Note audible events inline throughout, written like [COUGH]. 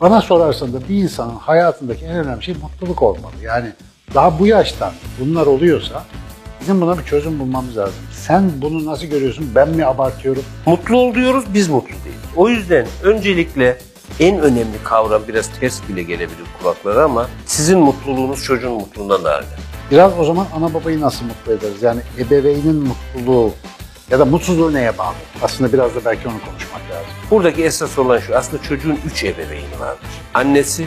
Bana sorarsan da bir insanın hayatındaki en önemli şey mutluluk olmalı. Yani daha bu yaştan bunlar oluyorsa bizim buna bir çözüm bulmamız lazım. Sen bunu nasıl görüyorsun? Ben mi abartıyorum? Mutlu ol diyoruz, biz mutlu değiliz. O yüzden öncelikle en önemli kavram biraz ters bile gelebilir kulaklara ama sizin mutluluğunuz çocuğun mutluluğundan daha önemli. Biraz o zaman ana babayı nasıl mutlu ederiz? Yani ebeveynin mutluluğu ya da mutsuzluğu neye bağlı? Aslında biraz da belki onu konuşmak lazım. Buradaki esas olan şu, aslında çocuğun üç ebeveyni vardır. Annesi,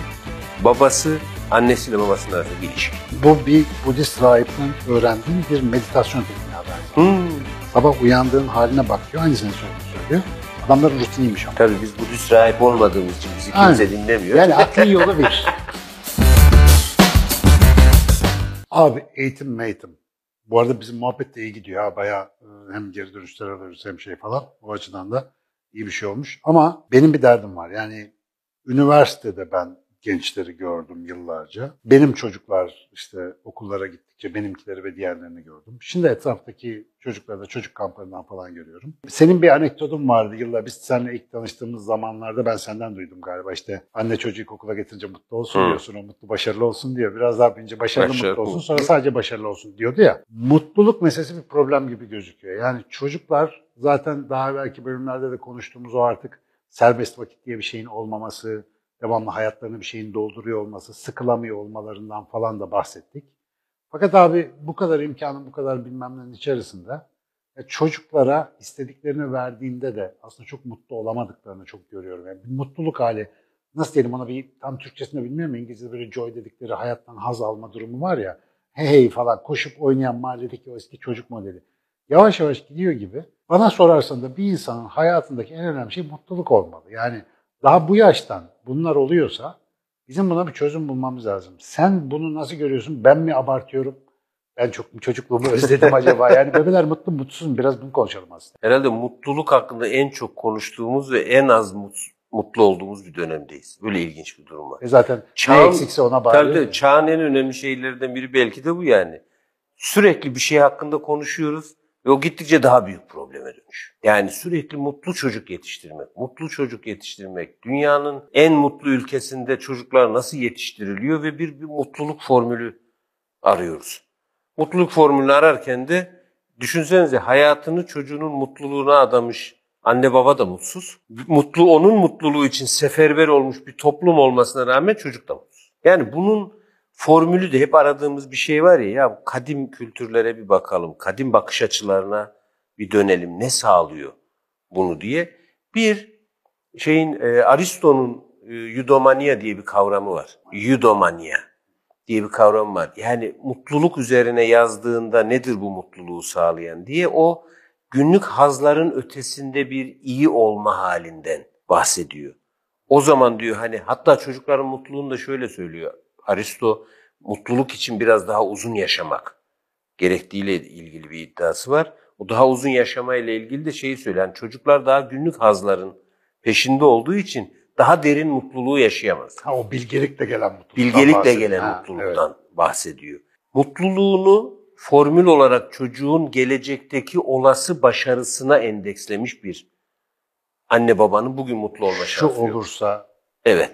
babası, annesiyle babasının arasında bir ilişki. Bu bir Budist rahipten öğrendiğim bir meditasyon tekniği. Hmm. Sabah uyandığın haline bak diyor. Aynısını söylüyor. söylüyor. Adamların rutiniymiş ama. Tabii biz Budist rahip olmadığımız için bizi kimse Aynen. dinlemiyor. Yani [LAUGHS] akli yolu bir. Abi eğitim meğitim. Bu arada bizim muhabbet de iyi gidiyor ha. Bayağı e, hem geri dönüşler alıyoruz hem şey falan. O açıdan da iyi bir şey olmuş. Ama benim bir derdim var. Yani üniversitede ben gençleri gördüm yıllarca. Benim çocuklar işte okullara gittikçe benimkileri ve diğerlerini gördüm. Şimdi etraftaki çocukları da çocuk kamplarından falan görüyorum. Senin bir anekdotun vardı yıllar. Biz seninle ilk tanıştığımız zamanlarda ben senden duydum galiba. İşte anne çocuğu okula getirince mutlu olsun Hı. diyorsun. O mutlu başarılı olsun diyor. Biraz daha büyünce başarılı Başarılı, mutlu olsun. Sonra sadece başarılı olsun diyordu ya. Mutluluk meselesi bir problem gibi gözüküyor. Yani çocuklar zaten daha belki bölümlerde de konuştuğumuz o artık serbest vakit diye bir şeyin olmaması, devamlı hayatlarını bir şeyin dolduruyor olması, sıkılamıyor olmalarından falan da bahsettik. Fakat abi bu kadar imkanın, bu kadar bilmem nenin içerisinde ya çocuklara istediklerini verdiğinde de aslında çok mutlu olamadıklarını çok görüyorum. Yani bir mutluluk hali, nasıl diyelim ona bir tam Türkçesinde bilmiyorum İngilizce'de böyle joy dedikleri hayattan haz alma durumu var ya. Hey hey falan koşup oynayan mahalledeki o eski çocuk modeli. Yavaş yavaş gidiyor gibi. Bana sorarsan da bir insanın hayatındaki en önemli şey mutluluk olmalı. Yani daha bu yaştan bunlar oluyorsa bizim buna bir çözüm bulmamız lazım. Sen bunu nasıl görüyorsun? Ben mi abartıyorum? Ben çok mu çocukluğumu [LAUGHS] özledim acaba? Yani bebeler mutlu mutsuz mu? Biraz bunu konuşalım aslında. Herhalde mutluluk hakkında en çok konuştuğumuz ve en az mut- mutlu olduğumuz bir dönemdeyiz. Böyle ilginç bir durum var. E zaten ne Çağın- eksikse ona bağlı. tabii çağın en önemli şeylerinden biri belki de bu yani. Sürekli bir şey hakkında konuşuyoruz ve o gittikçe daha büyük probleme dönüş. Yani sürekli mutlu çocuk yetiştirmek, mutlu çocuk yetiştirmek, dünyanın en mutlu ülkesinde çocuklar nasıl yetiştiriliyor ve bir, bir mutluluk formülü arıyoruz. Mutluluk formülünü ararken de düşünsenize hayatını çocuğunun mutluluğuna adamış anne baba da mutsuz. Mutlu onun mutluluğu için seferber olmuş bir toplum olmasına rağmen çocuk da mutsuz. Yani bunun formülü de hep aradığımız bir şey var ya, ya kadim kültürlere bir bakalım, kadim bakış açılarına bir dönelim, ne sağlıyor bunu diye. Bir şeyin e, Aristo'nun e, eudomania diye bir kavramı var. Eudomania diye bir kavram var. Yani mutluluk üzerine yazdığında nedir bu mutluluğu sağlayan diye o günlük hazların ötesinde bir iyi olma halinden bahsediyor. O zaman diyor hani hatta çocukların mutluluğunu da şöyle söylüyor. Aristo mutluluk için biraz daha uzun yaşamak gerektiğiyle ilgili bir iddiası var. O daha uzun yaşamayla ilgili de şeyi söylüyor. Yani çocuklar daha günlük hazların peşinde olduğu için daha derin mutluluğu yaşayamaz. Ha, o bilgelikle gelen mutluluktan Bilgelikle gelen Ha, mutluluktan bahsediyor. Mutluluğunu formül olarak çocuğun gelecekteki olası başarısına endekslemiş bir anne babanın bugün mutlu olma evet. Şu şansı yok. olursa Evet.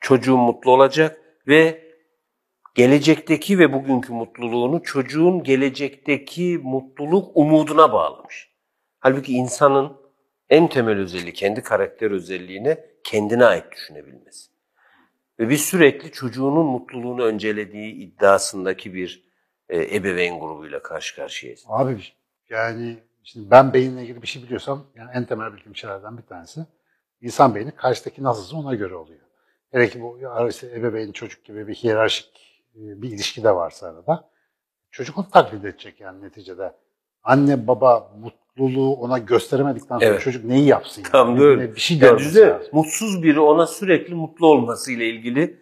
Çocuğun mutlu olacak ve gelecekteki ve bugünkü mutluluğunu çocuğun gelecekteki mutluluk umuduna bağlamış. Halbuki insanın en temel özelliği kendi karakter özelliğine kendine ait düşünebilmesi. Ve biz sürekli çocuğunun mutluluğunu öncelediği iddiasındaki bir e, ebeveyn grubuyla karşı karşıyayız. Abi yani şimdi ben beyinle ilgili bir şey biliyorsam yani en temel bildiğim şeylerden bir tanesi insan beyni karşıdaki nasılsa ona göre oluyor. Hele ki bu işte ebeveyn çocuk gibi bir hiyerarşik e, bir ilişki de varsa arada çocuk onu taklit edecek yani neticede. Anne baba mutluluğu ona gösteremedikten sonra Evet. çocuk neyi yapsın? Yani? Tam da öyle. Bir şey Yani görmesi düşünsene, lazım. mutsuz biri ona sürekli mutlu olmasıyla ilgili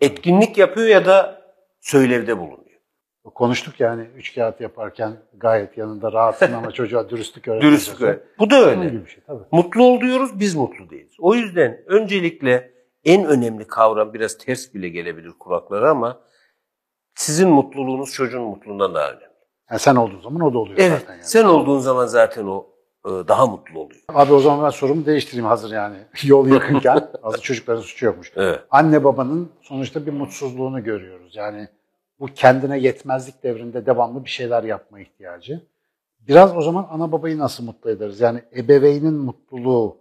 etkinlik yapıyor ya da söylevde bulunuyor. Konuştuk yani üç kağıt yaparken gayet yanında rahatsın ama [LAUGHS] çocuğa dürüstlük öğretmeye Dürüstlük öyle. Bu da öyle. gibi bir şey tabii. Mutlu ol diyoruz, biz mutlu değiliz. O yüzden öncelikle en önemli kavram biraz ters bile gelebilir kulaklara ama sizin mutluluğunuz çocuğun mutluluğundan daha önemli. Yani sen olduğun zaman o da oluyor Evet, zaten. Yani. sen olduğun zaman zaten o e, daha mutlu oluyor. Abi o zaman ben sorumu değiştireyim hazır yani. [LAUGHS] Yol yakınken hazır çocukların suçu yokmuş. Evet. Anne babanın sonuçta bir mutsuzluğunu görüyoruz. Yani bu kendine yetmezlik devrinde devamlı bir şeyler yapma ihtiyacı. Biraz o zaman ana babayı nasıl mutlu ederiz? Yani ebeveynin mutluluğu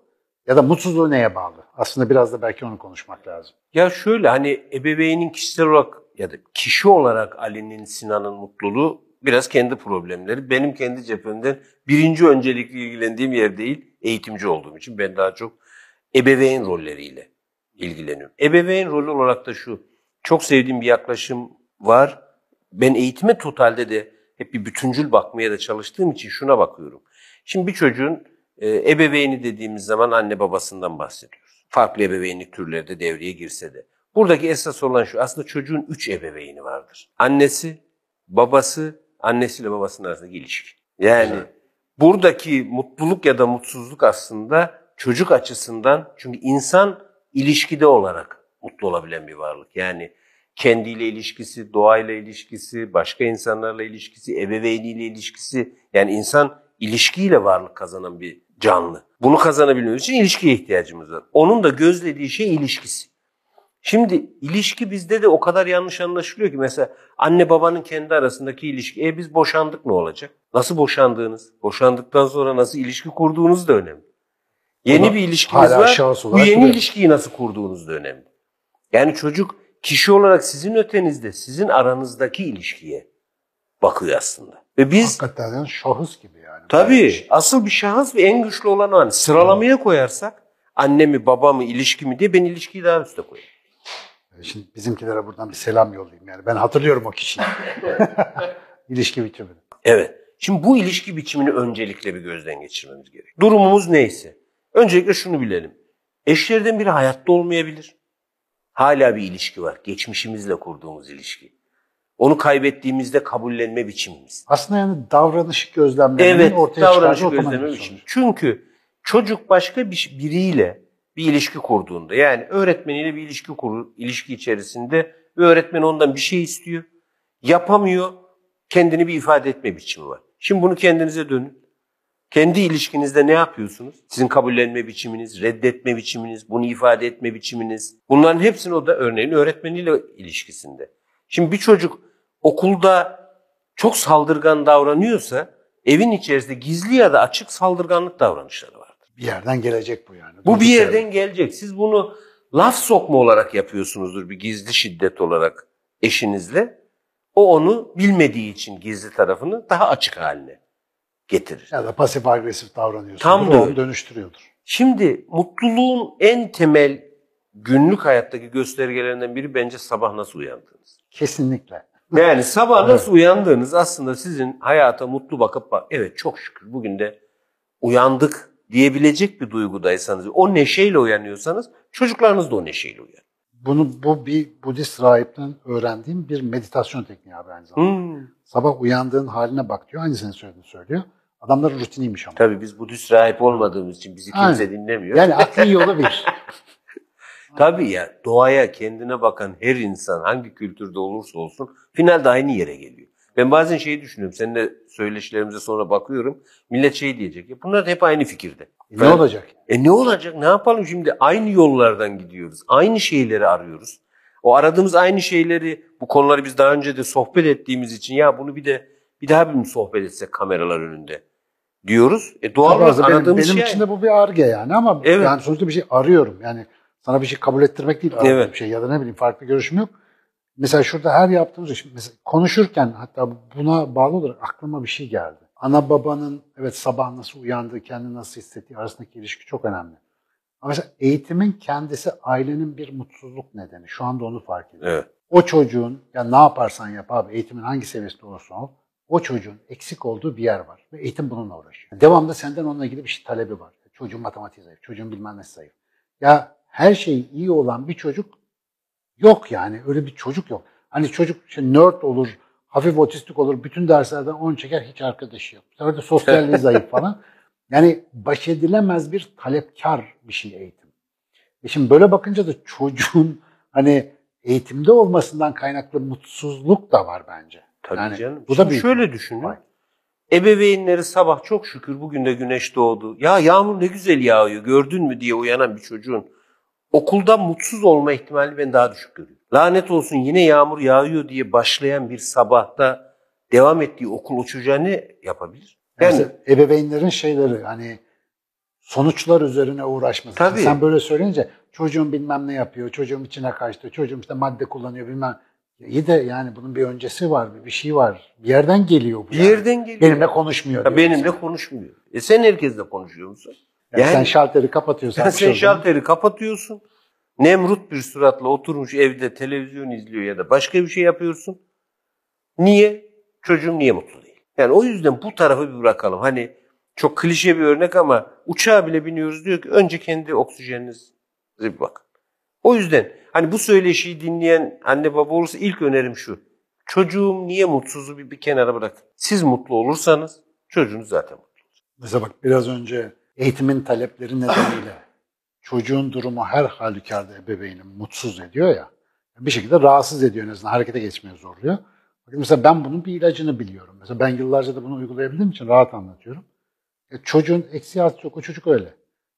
ya da mutsuzluğu neye bağlı? Aslında biraz da belki onu konuşmak lazım. Ya şöyle hani ebeveynin kişisel olarak ya da kişi olarak Ali'nin, Sinan'ın mutluluğu biraz kendi problemleri. Benim kendi cephemden birinci öncelikli ilgilendiğim yer değil, eğitimci olduğum için ben daha çok ebeveyn rolleriyle ilgileniyorum. Ebeveyn rolü olarak da şu, çok sevdiğim bir yaklaşım var. Ben eğitime totalde de hep bir bütüncül bakmaya da çalıştığım için şuna bakıyorum. Şimdi bir çocuğun e, ebeveyni dediğimiz zaman anne babasından bahsediyoruz. Farklı ebeveynlik türleri de devreye girse de. Buradaki esas olan şu, aslında çocuğun üç ebeveyni vardır. Annesi, babası, annesiyle babasının arasındaki ilişki. Yani Güzel. buradaki mutluluk ya da mutsuzluk aslında çocuk açısından, çünkü insan ilişkide olarak mutlu olabilen bir varlık. Yani kendiyle ilişkisi, doğayla ilişkisi, başka insanlarla ilişkisi, ebeveyniyle ilişkisi. Yani insan ilişkiyle varlık kazanan bir canlı. Bunu kazanabilmemiz için ilişkiye ihtiyacımız var. Onun da gözlediği şey ilişkisi. Şimdi ilişki bizde de o kadar yanlış anlaşılıyor ki mesela anne babanın kendi arasındaki ilişki. E biz boşandık ne olacak? Nasıl boşandığınız? Boşandıktan sonra nasıl ilişki kurduğunuz da önemli. Yeni Ama bir ilişkiniz var. Bu yeni duruyor. ilişkiyi nasıl kurduğunuz da önemli. Yani çocuk kişi olarak sizin ötenizde, sizin aranızdaki ilişkiye bakıyor aslında. Ve biz Hakikaten şahıs gibi. Tabii. Asıl bir şahıs ve en güçlü olan o. Hani sıralamaya koyarsak anne mi baba mı ilişki mi diye ben ilişkiyi daha üste koyarım. Şimdi bizimkilere buradan bir selam yollayayım yani. Ben hatırlıyorum o kişiyi. [LAUGHS] İlişki biçimini. Evet. Şimdi bu ilişki biçimini öncelikle bir gözden geçirmemiz gerek. Durumumuz neyse. Öncelikle şunu bilelim. Eşlerden biri hayatta olmayabilir. Hala bir ilişki var. Geçmişimizle kurduğumuz ilişki. Onu kaybettiğimizde kabullenme biçimimiz. Aslında yani davranışı gözlemlemenin Evet, ortaya otomatik gözleme biçimi. Çünkü çocuk başka bir biriyle bir ilişki kurduğunda yani öğretmeniyle bir ilişki kur, ilişki içerisinde ve öğretmen ondan bir şey istiyor. Yapamıyor. Kendini bir ifade etme biçimi var. Şimdi bunu kendinize dönün. Kendi ilişkinizde ne yapıyorsunuz? Sizin kabullenme biçiminiz, reddetme biçiminiz, bunu ifade etme biçiminiz. Bunların hepsini o da örneğin öğretmeniyle ilişkisinde. Şimdi bir çocuk okulda çok saldırgan davranıyorsa evin içerisinde gizli ya da açık saldırganlık davranışları vardır. Bir yerden gelecek bu yani. Bu bir yerden gelecek. Siz bunu laf sokma olarak yapıyorsunuzdur bir gizli şiddet olarak eşinizle. O onu bilmediği için gizli tarafını daha açık haline getirir. Ya da pasif agresif davranıyorsun. Tam da onu dönüştürüyordur. Şimdi mutluluğun en temel günlük hayattaki göstergelerinden biri bence sabah nasıl uyandığınız. Kesinlikle. Yani sabah nasıl uyandığınız aslında sizin hayata mutlu bakıp bak evet çok şükür bugün de uyandık diyebilecek bir duygudaysanız, o neşeyle uyanıyorsanız çocuklarınız da o neşeyle uyanır. Bunu bu bir Budist rahipten öğrendiğim bir meditasyon tekniği abi aynı zamanda. Hmm. Sabah uyandığın haline bak diyor. Aynısını söylediğini söylüyor. Adamların rutiniymiş ama. Tabii biz Budist rahip olmadığımız için bizi kimse Aynen. dinlemiyor. Yani aklın yolu bir. [LAUGHS] Tabii ya doğaya kendine bakan her insan hangi kültürde olursa olsun finalde aynı yere geliyor. Ben bazen şeyi düşünüyorum. Seninle söyleşilerimize sonra bakıyorum. Millet şey diyecek. Ya bunlar hep aynı fikirde. E ne olacak? E ne olacak? Ne yapalım şimdi? Aynı yollardan gidiyoruz. Aynı şeyleri arıyoruz. O aradığımız aynı şeyleri, bu konuları biz daha önce de sohbet ettiğimiz için ya bunu bir de bir daha bir sohbet etsek kameralar önünde diyoruz. E doğal olarak aslında benim, aradığımız benim şey. için de bu bir arge yani ama Evet. yani sonuçta bir şey arıyorum. Yani sana bir şey kabul ettirmek değil Evet. bir şey ya da ne bileyim farklı görüşüm yok. Mesela şurada her yaptığımız iş, mesela konuşurken hatta buna bağlı olarak aklıma bir şey geldi. Ana babanın evet sabah nasıl uyandığı, kendini nasıl hissettiği arasındaki ilişki çok önemli. Ama mesela eğitimin kendisi ailenin bir mutsuzluk nedeni. Şu anda onu fark ediyorum. Evet. O çocuğun ya ne yaparsan yap abi eğitimin hangi seviyesinde olursa ol o çocuğun eksik olduğu bir yer var ve eğitim bununla uğraşıyor. Devamlı senden onunla ilgili bir şey talebi var. Çocuğun matematiği zayıf, çocuğun bilmem nesi zayıf. Ya her şey iyi olan bir çocuk yok yani öyle bir çocuk yok. Hani çocuk işte nerd olur, hafif otistik olur, bütün derslerden 10 çeker hiç arkadaşı yok. Bu sefer de sosyalliği [LAUGHS] zayıf falan. Yani baş edilemez bir talepkar bir şey eğitim. E şimdi böyle bakınca da çocuğun hani eğitimde olmasından kaynaklı mutsuzluk da var bence. Tabii Yani canım. bu da büyük şöyle bir düşünün. Ebeveynleri sabah çok şükür bugün de güneş doğdu. Ya yağmur ne güzel yağıyor gördün mü diye uyanan bir çocuğun okuldan mutsuz olma ihtimali ben daha düşük görüyorum. Lanet olsun yine yağmur yağıyor diye başlayan bir sabahta devam ettiği okul o çocuğa ne yapabilir? Yani, yani ebeveynlerin şeyleri hani sonuçlar üzerine uğraşması. Tabii. Sen böyle söyleyince çocuğum bilmem ne yapıyor, çocuğum içine kaçtı, çocuğum işte madde kullanıyor bilmem. İyi de yani bunun bir öncesi var, bir şey var. Bir yerden geliyor bu. Bir yani. yerden geliyor. Benimle konuşmuyor. Ya benimle konuşmuyor. E sen herkesle konuşuyor musun? Yani, yani sen şalteri kapatıyorsan. sen şalteri kapatıyorsun. Nemrut bir suratla oturmuş evde televizyon izliyor ya da başka bir şey yapıyorsun. Niye? Çocuğum niye mutlu değil? Yani o yüzden bu tarafı bir bırakalım. Hani çok klişe bir örnek ama uçağa bile biniyoruz diyor ki önce kendi oksijeninize bir bakın. O yüzden hani bu söyleşiyi dinleyen anne baba olursa ilk önerim şu. Çocuğum niye mutsuzu bir, bir kenara bırakın. Siz mutlu olursanız çocuğunuz zaten mutlu olur. Mesela bak biraz önce eğitimin talepleri nedeniyle çocuğun durumu her halükarda ebeveyni mutsuz ediyor ya. Bir şekilde rahatsız ediyor en azından harekete geçmeye zorluyor. Mesela ben bunun bir ilacını biliyorum. Mesela ben yıllarca da bunu uygulayabildiğim için rahat anlatıyorum. E, çocuğun eksi artı yok. O çocuk öyle.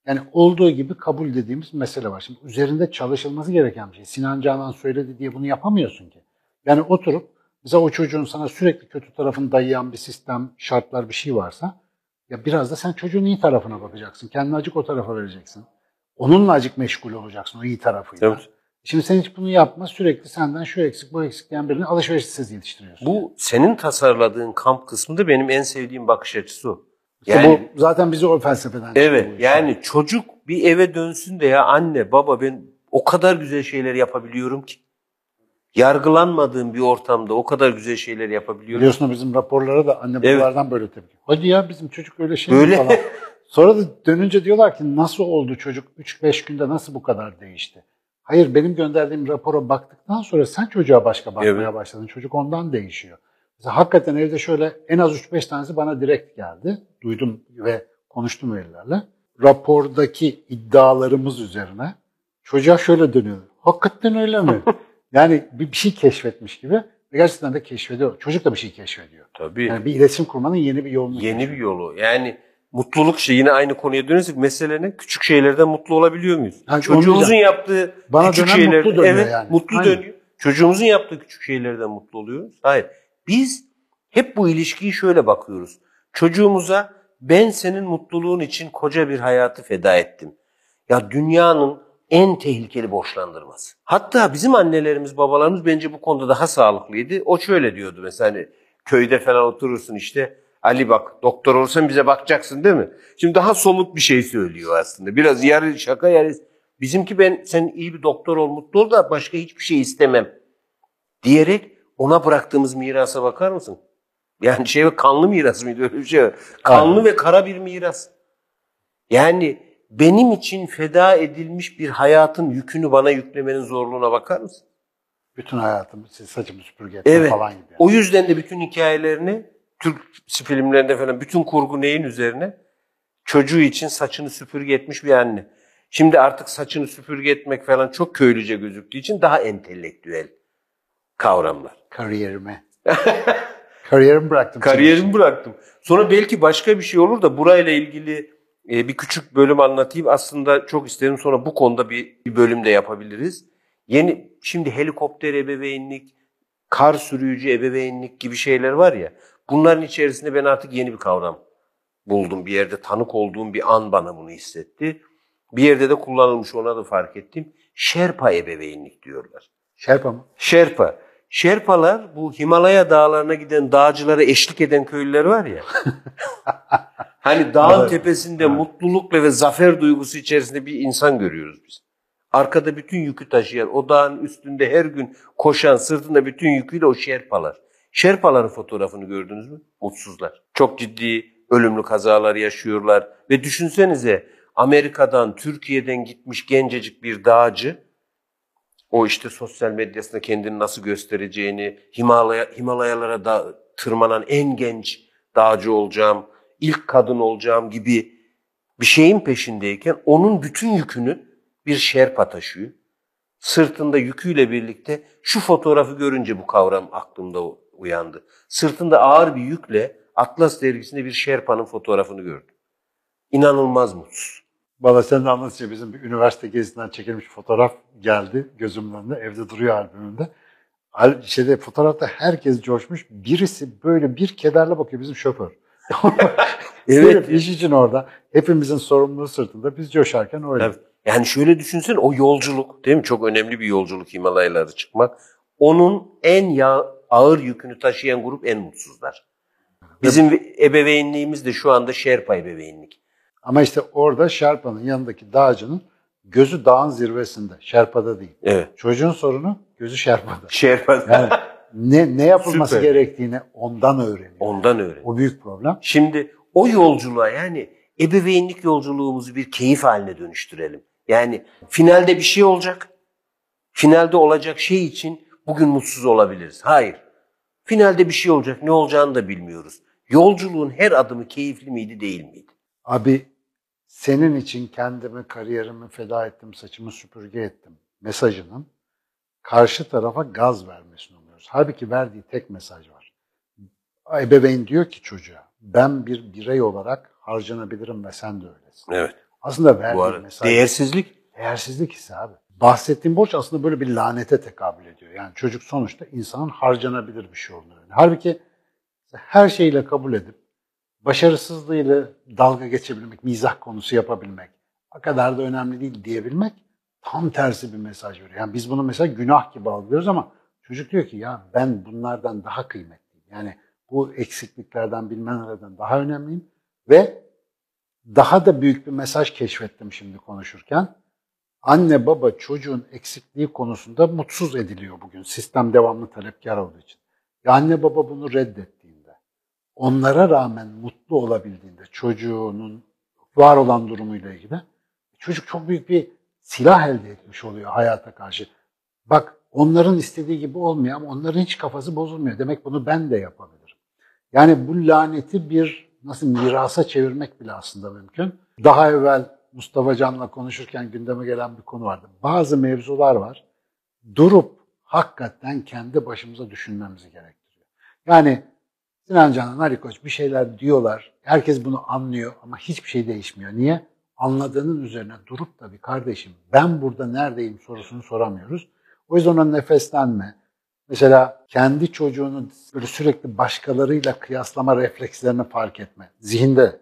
Yani olduğu gibi kabul dediğimiz mesele var. Şimdi üzerinde çalışılması gereken bir şey. Sinan Canan söyledi diye bunu yapamıyorsun ki. Yani oturup mesela o çocuğun sana sürekli kötü tarafını dayayan bir sistem, şartlar bir şey varsa ya biraz da sen çocuğun iyi tarafına bakacaksın. Kendini acık o tarafa vereceksin. Onunla acık meşgul olacaksın o iyi tarafıyla. Evet. Şimdi sen hiç bunu yapma sürekli senden şu eksik bu eksik diyen birini alışverişsiz yetiştiriyorsun. Bu senin tasarladığın kamp kısmında benim en sevdiğim bakış açısı o. Yani, bu zaten bizi o felsefeden Evet yani çocuk bir eve dönsün de ya anne baba ben o kadar güzel şeyler yapabiliyorum ki. Yargılanmadığım bir ortamda o kadar güzel şeyler yapabiliyorum. Biliyorsun bizim raporlara da anne babalardan evet. böyle tepki. Hadi ya bizim çocuk öyle şey böyle. falan. [LAUGHS] Sonra da dönünce diyorlar ki nasıl oldu çocuk 3-5 günde nasıl bu kadar değişti? Hayır benim gönderdiğim rapora baktıktan sonra sen çocuğa başka bakmaya evet. başladın. Çocuk ondan değişiyor. Mesela hakikaten evde şöyle en az 3-5 tanesi bana direkt geldi. Duydum ve konuştum velilerle. Rapordaki iddialarımız üzerine çocuğa şöyle dönüyor. Hakikaten öyle mi? [LAUGHS] yani bir, bir şey keşfetmiş gibi. Ve gerçekten de keşfediyor. Çocuk da bir şey keşfediyor. Tabii. Yani bir iletişim kurmanın yeni bir yolunu. Yeni bir yolu. Yani mutluluk şey yine aynı konuya dönersek mesele ne? Küçük şeylerden mutlu olabiliyor muyuz? Yani Çocuğumuzun yaptığı Bana küçük şeyler mutlu evet yani. mutlu Aynen. dönüyor. Çocuğumuzun yaptığı küçük şeylerden mutlu oluyoruz. Hayır. Biz hep bu ilişkiyi şöyle bakıyoruz. Çocuğumuza ben senin mutluluğun için koca bir hayatı feda ettim. Ya dünyanın en tehlikeli borçlandırması. Hatta bizim annelerimiz, babalarımız bence bu konuda daha sağlıklıydı. O şöyle diyordu mesela hani köyde falan oturursun işte Ali bak doktor olsan bize bakacaksın değil mi? Şimdi daha somut bir şey söylüyor aslında. Biraz yarı şaka yarı bizimki ben sen iyi bir doktor ol mutlu ol da başka hiçbir şey istemem diyerek ona bıraktığımız mirasa bakar mısın? Yani şey kanlı miras mıydı öyle bir şey? Kanlı Aynen. ve kara bir miras. Yani benim için feda edilmiş bir hayatın yükünü bana yüklemenin zorluğuna bakar mısın? Bütün hayatım saçımı süpürge evet. falan gibi. Yani. O yüzden de bütün hikayelerini Türk filmlerinde falan bütün kurgu neyin üzerine? Çocuğu için saçını süpürge etmiş bir anne. Şimdi artık saçını süpürge etmek falan çok köylüce gözüktüğü için daha entelektüel kavramlar. Kariyerime. [LAUGHS] Kariyerimi bıraktım. Kariyerimi bıraktım. Sonra belki başka bir şey olur da burayla ilgili e, bir küçük bölüm anlatayım. Aslında çok isterim sonra bu konuda bir, bir bölüm de yapabiliriz. Yeni şimdi helikopter ebeveynlik, kar sürücü ebeveynlik gibi şeyler var ya. Bunların içerisinde ben artık yeni bir kavram buldum. Bir yerde tanık olduğum bir an bana bunu hissetti. Bir yerde de kullanılmış ona da fark ettim. Şerpa ebeveynlik diyorlar. Şerpa mı? Şerpa. Şerpalar bu Himalaya dağlarına giden dağcılara eşlik eden köylüler var ya. [LAUGHS] hani dağın evet. tepesinde evet. mutlulukla ve zafer duygusu içerisinde bir insan görüyoruz biz. Arkada bütün yükü taşıyan, o dağın üstünde her gün koşan, sırtında bütün yüküyle o şerpalar. Şerpaların fotoğrafını gördünüz mü? Mutsuzlar. Çok ciddi ölümlü kazalar yaşıyorlar. Ve düşünsenize Amerika'dan, Türkiye'den gitmiş gencecik bir dağcı o işte sosyal medyasında kendini nasıl göstereceğini, Himalaya, Himalayalara da tırmanan en genç dağcı olacağım, ilk kadın olacağım gibi bir şeyin peşindeyken onun bütün yükünü bir şerpa taşıyor. Sırtında yüküyle birlikte şu fotoğrafı görünce bu kavram aklımda uyandı. Sırtında ağır bir yükle Atlas dergisinde bir Şerpa'nın fotoğrafını gördüm. İnanılmaz mutsuz. Valla sen de anlatınca bizim bir üniversite gezisinden çekilmiş fotoğraf geldi gözümün önünde. Evde duruyor albümümde. Al- Şeyde, fotoğrafta herkes coşmuş. Birisi böyle bir kederle bakıyor bizim şoför. [LAUGHS] Evet. Sırf iş için orada. Hepimizin sorumluluğu sırtında. Biz coşarken öyle. Tabii. Yani şöyle düşünsene o yolculuk değil mi? Çok önemli bir yolculuk Himalayaları çıkmak. Onun en ya, ağır yükünü taşıyan grup en mutsuzlar. Bizim ebeveynliğimiz de şu anda Şerpa ebeveynlik. Ama işte orada Şerpa'nın yanındaki dağcının gözü dağın zirvesinde. Şerpa'da değil. Evet. Çocuğun sorunu gözü Şerpa'da. Şerpa Yani [LAUGHS] ne, ne yapılması Süper. gerektiğini ondan öğreniyor. ondan öğren. O büyük problem. Şimdi o yolculuğa yani ebeveynlik yolculuğumuzu bir keyif haline dönüştürelim. Yani finalde bir şey olacak. Finalde olacak şey için bugün mutsuz olabiliriz. Hayır. Finalde bir şey olacak. Ne olacağını da bilmiyoruz. Yolculuğun her adımı keyifli miydi değil miydi? Abi senin için kendimi, kariyerimi feda ettim, saçımı süpürge ettim mesajının karşı tarafa gaz vermesini umuyoruz. Halbuki verdiği tek mesaj var. Ebeveyn diyor ki çocuğa ben bir birey olarak harcanabilirim ve sen de öylesin. Evet. Aslında verdiği Bu arada mesaj değersizlik değersizlik hissi abi. Bahsettiğim borç aslında böyle bir lanete tekabül ediyor. Yani çocuk sonuçta insanın harcanabilir bir şey olduğunu. Halbuki her şeyle kabul edip başarısızlığıyla dalga geçebilmek, mizah konusu yapabilmek, o kadar da önemli değil diyebilmek tam tersi bir mesaj veriyor. Yani biz bunu mesela günah gibi algılıyoruz ama çocuk diyor ki ya ben bunlardan daha kıymetliyim. Yani bu eksikliklerden bilmem nereden daha önemliyim ve daha da büyük bir mesaj keşfettim şimdi konuşurken. Anne baba çocuğun eksikliği konusunda mutsuz ediliyor bugün. Sistem devamlı talepkar olduğu için. Ya anne baba bunu reddettiğinde, onlara rağmen mutlu olabildiğinde çocuğunun var olan durumuyla ilgili çocuk çok büyük bir silah elde etmiş oluyor hayata karşı. Bak onların istediği gibi olmuyor ama onların hiç kafası bozulmuyor. Demek bunu ben de yapabilirim. Yani bu laneti bir nasıl mirasa çevirmek bile aslında mümkün. Daha evvel Mustafa Can'la konuşurken gündeme gelen bir konu vardı. Bazı mevzular var. Durup hakikaten kendi başımıza düşünmemizi gerektiriyor. Yani Sinan Canan, Ali Koç bir şeyler diyorlar. Herkes bunu anlıyor ama hiçbir şey değişmiyor. Niye? Anladığının üzerine durup da bir kardeşim ben burada neredeyim sorusunu soramıyoruz. O yüzden ona nefeslenme. Mesela kendi çocuğunu böyle sürekli başkalarıyla kıyaslama reflekslerini fark etme. Zihinde.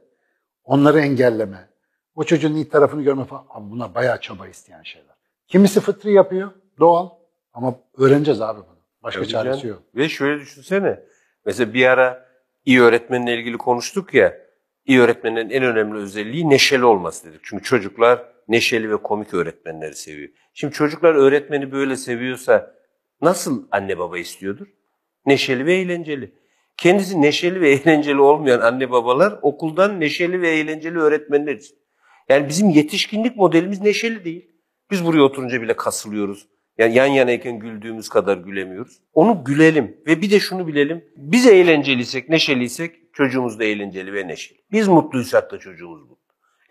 Onları engelleme. O çocuğun iyi tarafını görme falan. Abi bunlar bayağı çaba isteyen şeyler. Kimisi fıtri yapıyor. Doğal. Ama öğreneceğiz abi bunu. Başka Tabii çaresi yok. Ve şöyle düşünsene. Mesela bir ara iyi öğretmenle ilgili konuştuk ya. İyi öğretmenin en önemli özelliği neşeli olması dedik. Çünkü çocuklar neşeli ve komik öğretmenleri seviyor. Şimdi çocuklar öğretmeni böyle seviyorsa nasıl anne baba istiyordur? Neşeli ve eğlenceli. Kendisi neşeli ve [LAUGHS] eğlenceli olmayan anne babalar okuldan neşeli ve eğlenceli öğretmenler için. Yani bizim yetişkinlik modelimiz neşeli değil. Biz buraya oturunca bile kasılıyoruz. Yani yan yanayken güldüğümüz kadar gülemiyoruz. Onu gülelim ve bir de şunu bilelim. Biz eğlenceliysek, neşeliysek çocuğumuz da eğlenceli ve neşeli. Biz mutluysak da çocuğumuz mutlu.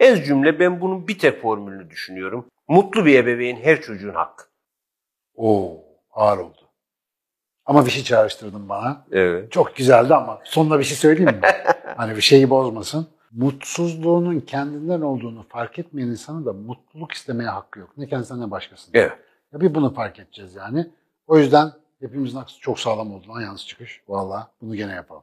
Ez cümle ben bunun bir tek formülünü düşünüyorum. Mutlu bir ebeveyn her çocuğun hakkı. Oo, ağır oldu. Ama bir şey çağrıştırdın bana. Evet. Çok güzeldi ama sonuna bir şey söyleyeyim mi? [LAUGHS] hani bir şeyi bozmasın. Mutsuzluğunun kendinden olduğunu fark etmeyen insanın da mutluluk istemeye hakkı yok. Ne kendisinden ne başkasından. Evet. Ya bir bunu fark edeceğiz yani. O yüzden hepimizin aksı çok sağlam oldu lan yalnız çıkış. Vallahi bunu gene yapalım.